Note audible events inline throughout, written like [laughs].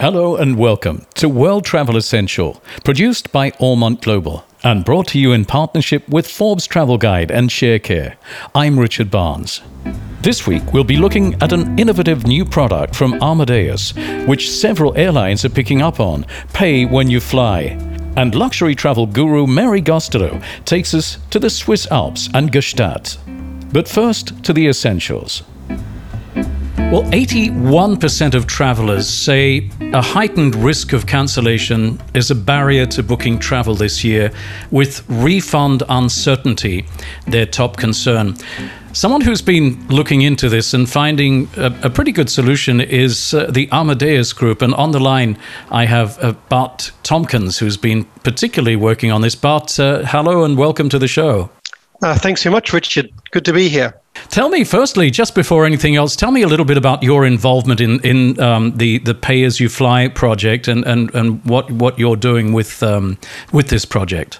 Hello and welcome to World Travel Essential, produced by Ormont Global and brought to you in partnership with Forbes Travel Guide and ShareCare. I'm Richard Barnes. This week, we'll be looking at an innovative new product from Amadeus, which several airlines are picking up on pay when you fly. And luxury travel guru Mary Gostelow takes us to the Swiss Alps and Gstaad. But first, to the essentials. Well, 81% of travelers say a heightened risk of cancellation is a barrier to booking travel this year, with refund uncertainty their top concern. Someone who's been looking into this and finding a, a pretty good solution is uh, the Amadeus Group. And on the line, I have uh, Bart Tompkins, who's been particularly working on this. Bart, uh, hello and welcome to the show. Uh, thanks so much, Richard. Good to be here. Tell me, firstly, just before anything else, tell me a little bit about your involvement in in um, the the Pay as You Fly project and, and, and what what you're doing with um, with this project.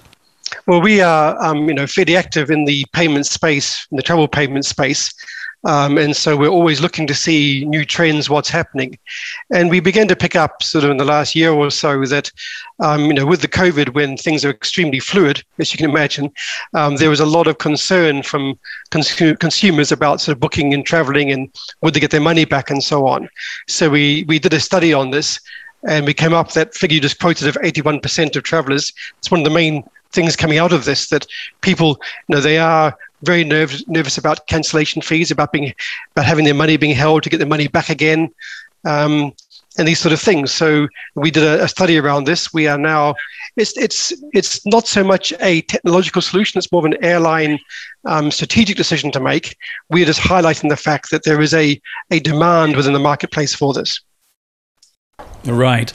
Well, we are um, you know fairly active in the payment space, in the travel payment space. Um, and so we're always looking to see new trends, what's happening. And we began to pick up sort of in the last year or so that, um, you know, with the COVID, when things are extremely fluid, as you can imagine, um, there was a lot of concern from cons- consumers about sort of booking and traveling and would they get their money back and so on. So we, we did a study on this and we came up that figure you just quoted of 81% of travelers. It's one of the main things coming out of this that people, you know, they are very nervous nervous about cancellation fees, about being about having their money being held to get their money back again, um, and these sort of things. So we did a, a, study around this. We are now it's it's it's not so much a technological solution; it's more of an airline um, strategic decision to make. We are just highlighting the fact that there is a a demand within the marketplace for this. Right.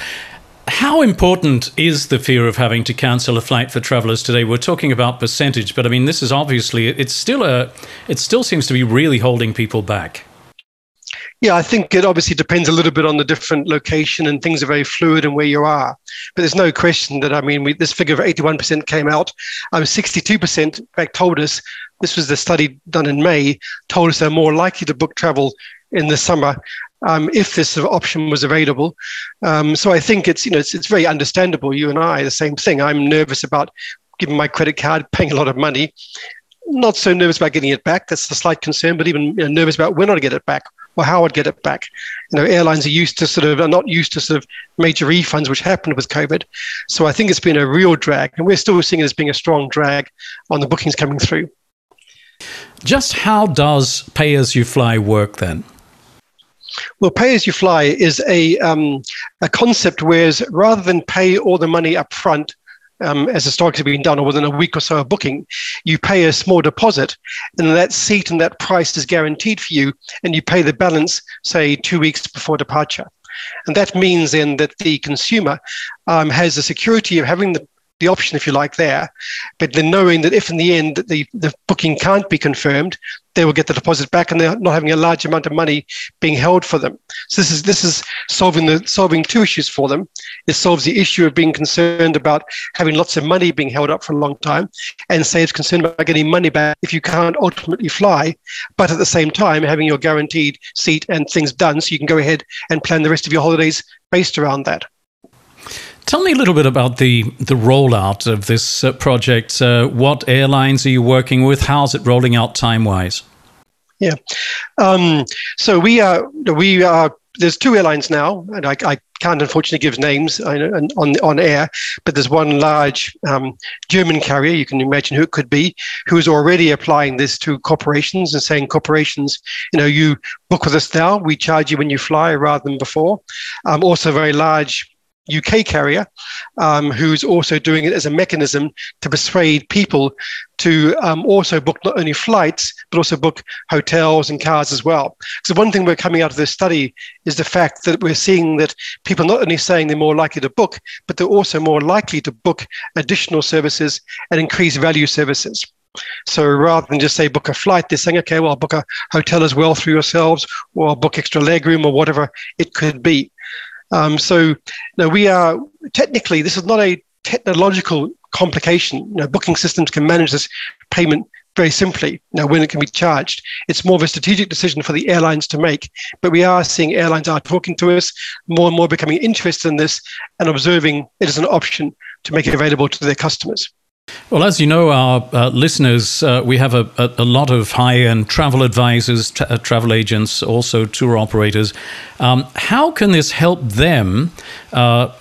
How important is the fear of having to cancel a flight for travelers today? We're talking about percentage, but I mean, this is obviously it's still a it still seems to be really holding people back. Yeah, I think it obviously depends a little bit on the different location and things are very fluid and where you are. But there's no question that, I mean, we, this figure of 81% came out. Um, 62% in fact told us, this was the study done in May, told us they're more likely to book travel in the summer um, if this option was available. Um, so I think it's you know it's, it's very understandable. You and I the same thing. I'm nervous about giving my credit card, [laughs] paying a lot of money. Not so nervous about getting it back. That's a slight concern, but even you know, nervous about when I'd get it back or how I'd get it back. You know, airlines are used to sort of are not used to sort of major refunds, which happened with COVID. So I think it's been a real drag, and we're still seeing it as being a strong drag on the bookings coming through. Just how does pay as you fly work then? Well, pay as you fly is a, um, a concept whereas rather than pay all the money up front, um, as historically been done, or within a week or so of booking, you pay a small deposit, and that seat and that price is guaranteed for you, and you pay the balance, say, two weeks before departure. And that means then that the consumer um, has the security of having the the option, if you like, there. But then knowing that if in the end the, the booking can't be confirmed, they will get the deposit back and they're not having a large amount of money being held for them. So this is this is solving the solving two issues for them. It solves the issue of being concerned about having lots of money being held up for a long time and saves concern about getting money back if you can't ultimately fly, but at the same time having your guaranteed seat and things done so you can go ahead and plan the rest of your holidays based around that. Tell me a little bit about the, the rollout of this uh, project. Uh, what airlines are you working with? How's it rolling out time wise? Yeah. Um, so we are, we are, there's two airlines now, and I, I can't unfortunately give names on, on, on air, but there's one large um, German carrier, you can imagine who it could be, who is already applying this to corporations and saying, corporations, you know, you book with us now, we charge you when you fly rather than before. Um, also, very large UK carrier, um, who's also doing it as a mechanism to persuade people to um, also book not only flights, but also book hotels and cars as well. So, one thing we're coming out of this study is the fact that we're seeing that people not only saying they're more likely to book, but they're also more likely to book additional services and increase value services. So rather than just say book a flight, they're saying, okay, well, I'll book a hotel as well through yourselves, or I'll book extra legroom or whatever it could be. Um, so now we are technically, this is not a technological complication. You know, booking systems can manage this payment very simply. Now, when it can be charged, it's more of a strategic decision for the airlines to make. But we are seeing airlines are talking to us more and more, becoming interested in this and observing it as an option to make it available to their customers. Well, as you know, our uh, listeners, uh, we have a, a, a, lot of high end travel advisors, tra- uh, travel agents, also tour operators. Um, how can this help them uh,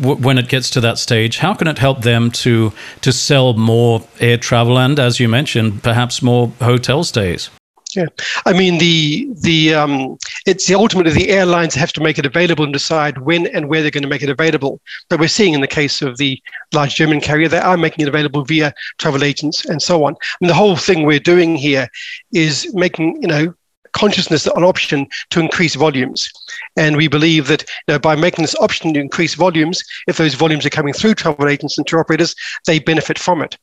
w- when it gets to that stage? How can it help them to, to sell more air travel and, as you mentioned, perhaps more hotel stays? Yeah, I mean the the um, it's the ultimately the airlines have to make it available and decide when and where they're going to make it available. But we're seeing in the case of the large German carrier, they are making it available via travel agents and so on. And the whole thing we're doing here is making you know consciousness an option to increase volumes. And we believe that you know, by making this option to increase volumes, if those volumes are coming through travel agents and tour operators, they benefit from it.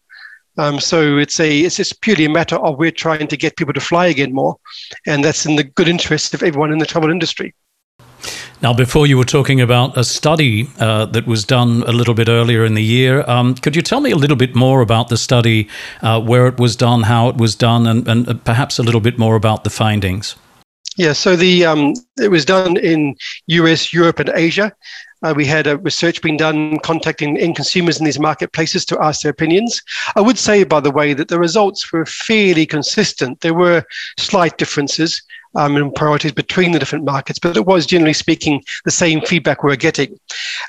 Um, so it's a it's just purely a matter of we're trying to get people to fly again more, and that's in the good interest of everyone in the travel industry. Now, before you were talking about a study uh, that was done a little bit earlier in the year, um, could you tell me a little bit more about the study, uh, where it was done, how it was done, and, and uh, perhaps a little bit more about the findings? Yeah, so the um, it was done in US, Europe, and Asia. Uh, we had a research being done contacting end consumers in these marketplaces to ask their opinions. I would say, by the way, that the results were fairly consistent. There were slight differences um, and priorities between the different markets, but it was generally speaking the same feedback we were getting.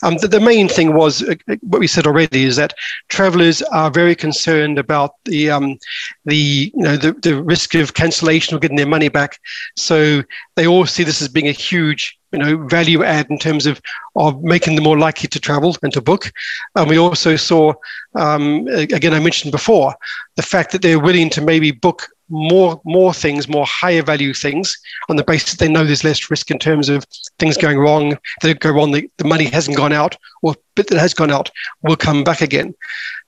Um, the, the, main thing was uh, uh, what we said already is that travelers are very concerned about the um, the you know the, the risk of cancellation or getting their money back. So they all see this as being a huge you know value add in terms of of making them more likely to travel and to book. And we also saw um, again I mentioned before the fact that they're willing to maybe book more more things, more higher value things on the basis they know there's less risk in terms of things going wrong. That go wrong, the, the money hasn't gone out, or bit that has gone out will come back again.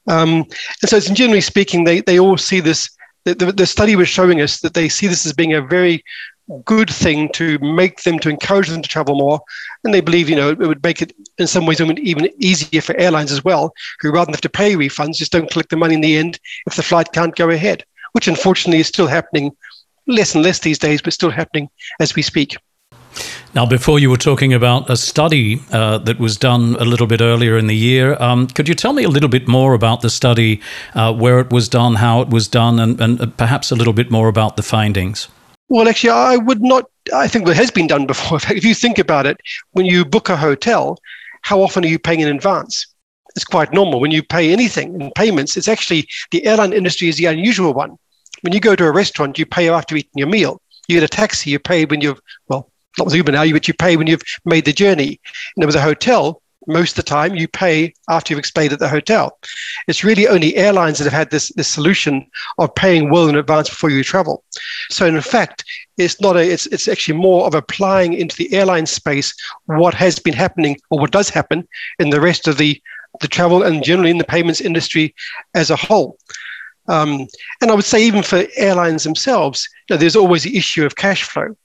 Um, and so, generally speaking, they they all see this. The, the, the study was showing us that they see this as being a very good thing to make them to encourage them to travel more and they believe you know it would make it in some ways even easier for airlines as well who rather than have to pay refunds just don't collect the money in the end if the flight can't go ahead which unfortunately is still happening less and less these days, but still happening as we speak. Now, before you were talking about a study uh, that was done a little bit earlier in the year, um, could you tell me a little bit more about the study, uh, where it was done, how it was done, and, and uh, perhaps a little bit more about the findings? Well, actually, I would not. I think it has been done before. [laughs] If you think about it, when you book a hotel, how often are you paying in advance? It's quite normal. When you pay anything in payments, it's actually the airline industry is the unusual one when you go to a restaurant, you pay after eating your meal. You get a taxi, you pay when you've, well, not with Uber now, but you pay when you've made the journey. And with a hotel, most of the time you pay after you've stayed at the hotel. It's really only airlines that have had this, this solution of paying well in advance before you travel. So in fact, it's not a it's it's actually more of applying into the airline space what has been happening or what does happen in the rest of the the travel and generally in the payments industry as a whole. Um, and I would say even for airlines themselves, you know, there's always the issue of cash flow.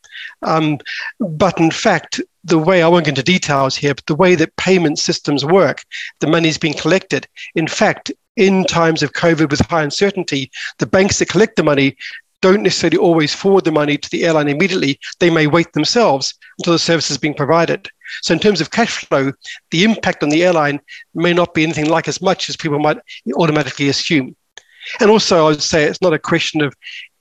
Um, but in fact, the way I won't go into details here, but the way that payment systems work, the money is being collected. In fact, in times of COVID with high uncertainty, the banks that collect the money don't necessarily always forward the money to the airline immediately. They may wait themselves until the service is being provided. So, in terms of cash flow, the impact on the airline may not be anything like as much as people might automatically assume. And also, I would say it's not a question of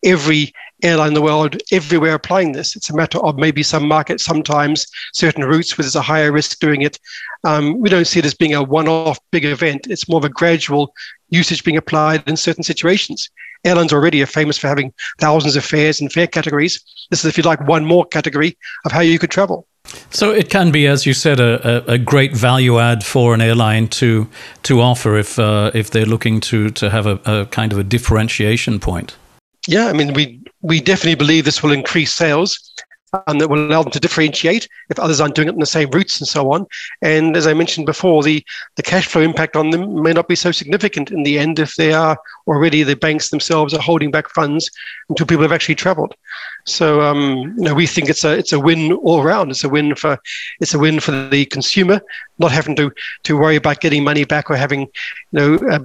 every airline in the world everywhere applying this. It's a matter of maybe some markets, sometimes certain routes where there's a higher risk doing it. Um, we don't see it as being a one off big event. It's more of a gradual usage being applied in certain situations. Airlines already are famous for having thousands of fares and fare categories. This is, if you like, one more category of how you could travel. So it can be, as you said, a, a great value add for an airline to to offer if uh, if they're looking to to have a, a kind of a differentiation point. Yeah, I mean, we we definitely believe this will increase sales and that will allow them to differentiate if others aren't doing it in the same routes and so on. And as I mentioned before, the, the cash flow impact on them may not be so significant in the end if they are already the banks themselves are holding back funds until people have actually traveled. So um, you know, we think it's a it's a win all around. It's a win for it's a win for the consumer, not having to to worry about getting money back or having you know uh,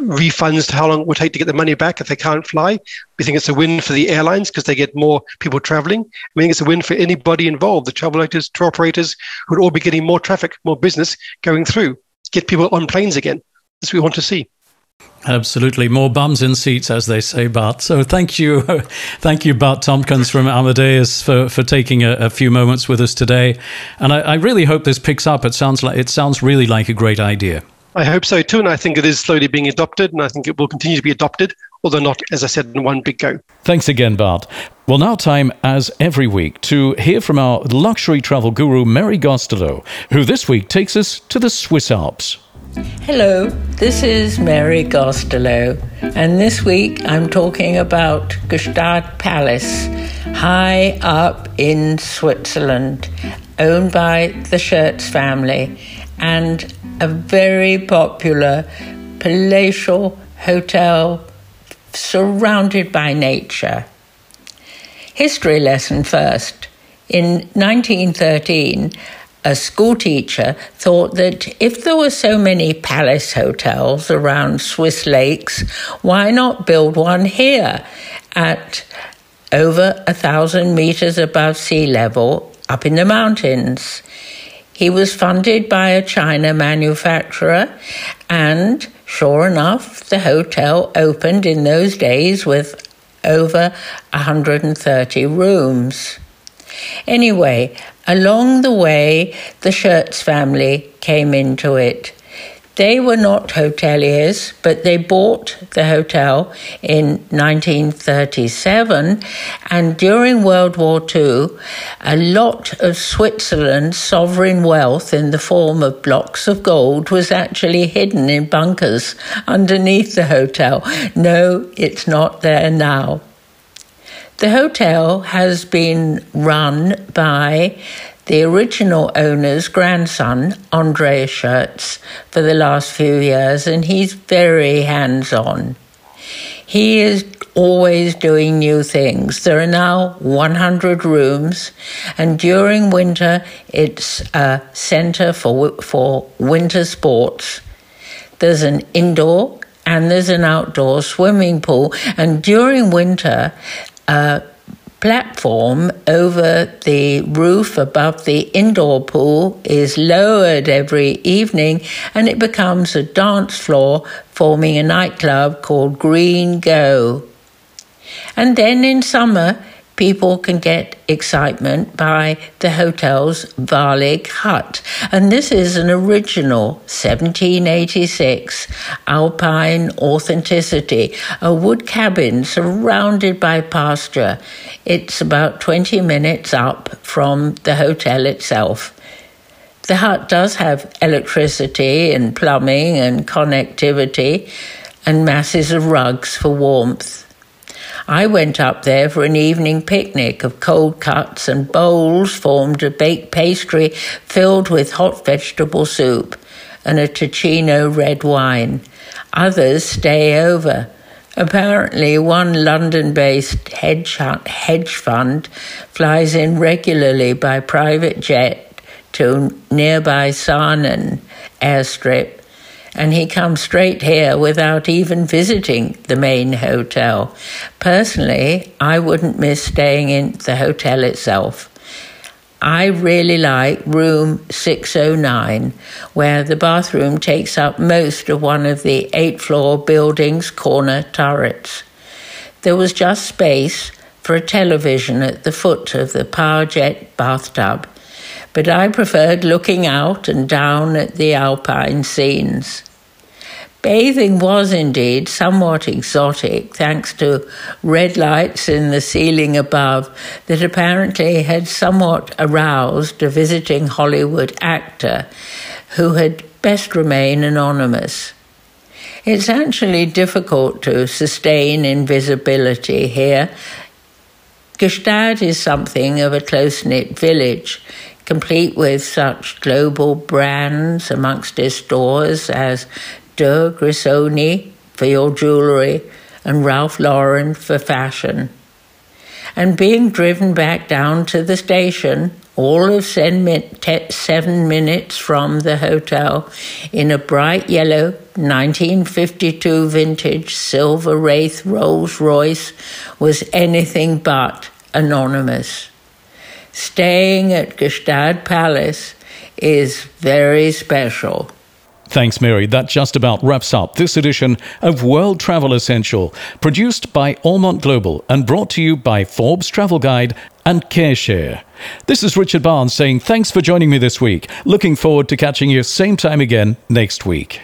refunds to how long it will take to get the money back if they can't fly. We think it's a win for the airlines because they get more people traveling. We think it's a win for anybody involved, the travel operators, tour operators, who would all be getting more traffic, more business going through. Get people on planes again. That's what we want to see. Absolutely. More bums in seats, as they say, Bart. So thank you. [laughs] thank you, Bart Tompkins from Amadeus, for, for taking a, a few moments with us today. And I, I really hope this picks up. It sounds like it sounds really like a great idea. I hope so too, and I think it is slowly being adopted, and I think it will continue to be adopted, although not, as I said, in one big go. Thanks again, Bart. Well, now time, as every week, to hear from our luxury travel guru, Mary Gostelow, who this week takes us to the Swiss Alps. Hello, this is Mary Gostelow, and this week I'm talking about Gstaad Palace, high up in Switzerland, owned by the Scherz family, and a very popular palatial hotel surrounded by nature. History lesson first. In 1913, a schoolteacher thought that if there were so many palace hotels around Swiss lakes, why not build one here at over a thousand meters above sea level up in the mountains? He was funded by a China manufacturer, and sure enough, the hotel opened in those days with over 130 rooms. Anyway, along the way, the Scherz family came into it. They were not hoteliers, but they bought the hotel in 1937. And during World War II, a lot of Switzerland's sovereign wealth in the form of blocks of gold was actually hidden in bunkers underneath the hotel. No, it's not there now. The hotel has been run by the original owner's grandson, Andre Scherz, for the last few years, and he's very hands on. He is always doing new things. There are now 100 rooms, and during winter, it's a center for, for winter sports. There's an indoor and there's an outdoor swimming pool, and during winter, uh, platform over the roof above the indoor pool is lowered every evening and it becomes a dance floor, forming a nightclub called GreenGo. And then in summer, people can get excitement by the hotel's Walig hut. And this is an original 1786 alpine authenticity, a wood cabin surrounded by pasture. It's about 20 minutes up from the hotel itself. The hut does have electricity and plumbing and connectivity and masses of rugs for warmth. I went up there for an evening picnic of cold cuts and bowls formed of baked pastry filled with hot vegetable soup and a Ticino red wine. Others stay over. Apparently, one London based hedge, hedge fund flies in regularly by private jet to nearby Saanen airstrip and he comes straight here without even visiting the main hotel. Personally, I wouldn't miss staying in the hotel itself. I really like room 609, where the bathroom takes up most of one of the eight floor building's corner turrets. There was just space for a television at the foot of the power jet bathtub but I preferred looking out and down at the alpine scenes. Bathing was indeed somewhat exotic thanks to red lights in the ceiling above that apparently had somewhat aroused a visiting Hollywood actor who had best remain anonymous. It's actually difficult to sustain invisibility here. Gstaad is something of a close knit village complete with such global brands amongst its stores as De Grisogono for your jewellery and Ralph Lauren for fashion. And being driven back down to the station all of seven minutes from the hotel in a bright yellow 1952 vintage silver Wraith Rolls Royce was anything but anonymous. Staying at Gstaad Palace is very special. Thanks, Mary. That just about wraps up this edition of World Travel Essential, produced by Allmont Global and brought to you by Forbes Travel Guide and CareShare. This is Richard Barnes saying thanks for joining me this week. Looking forward to catching you same time again next week.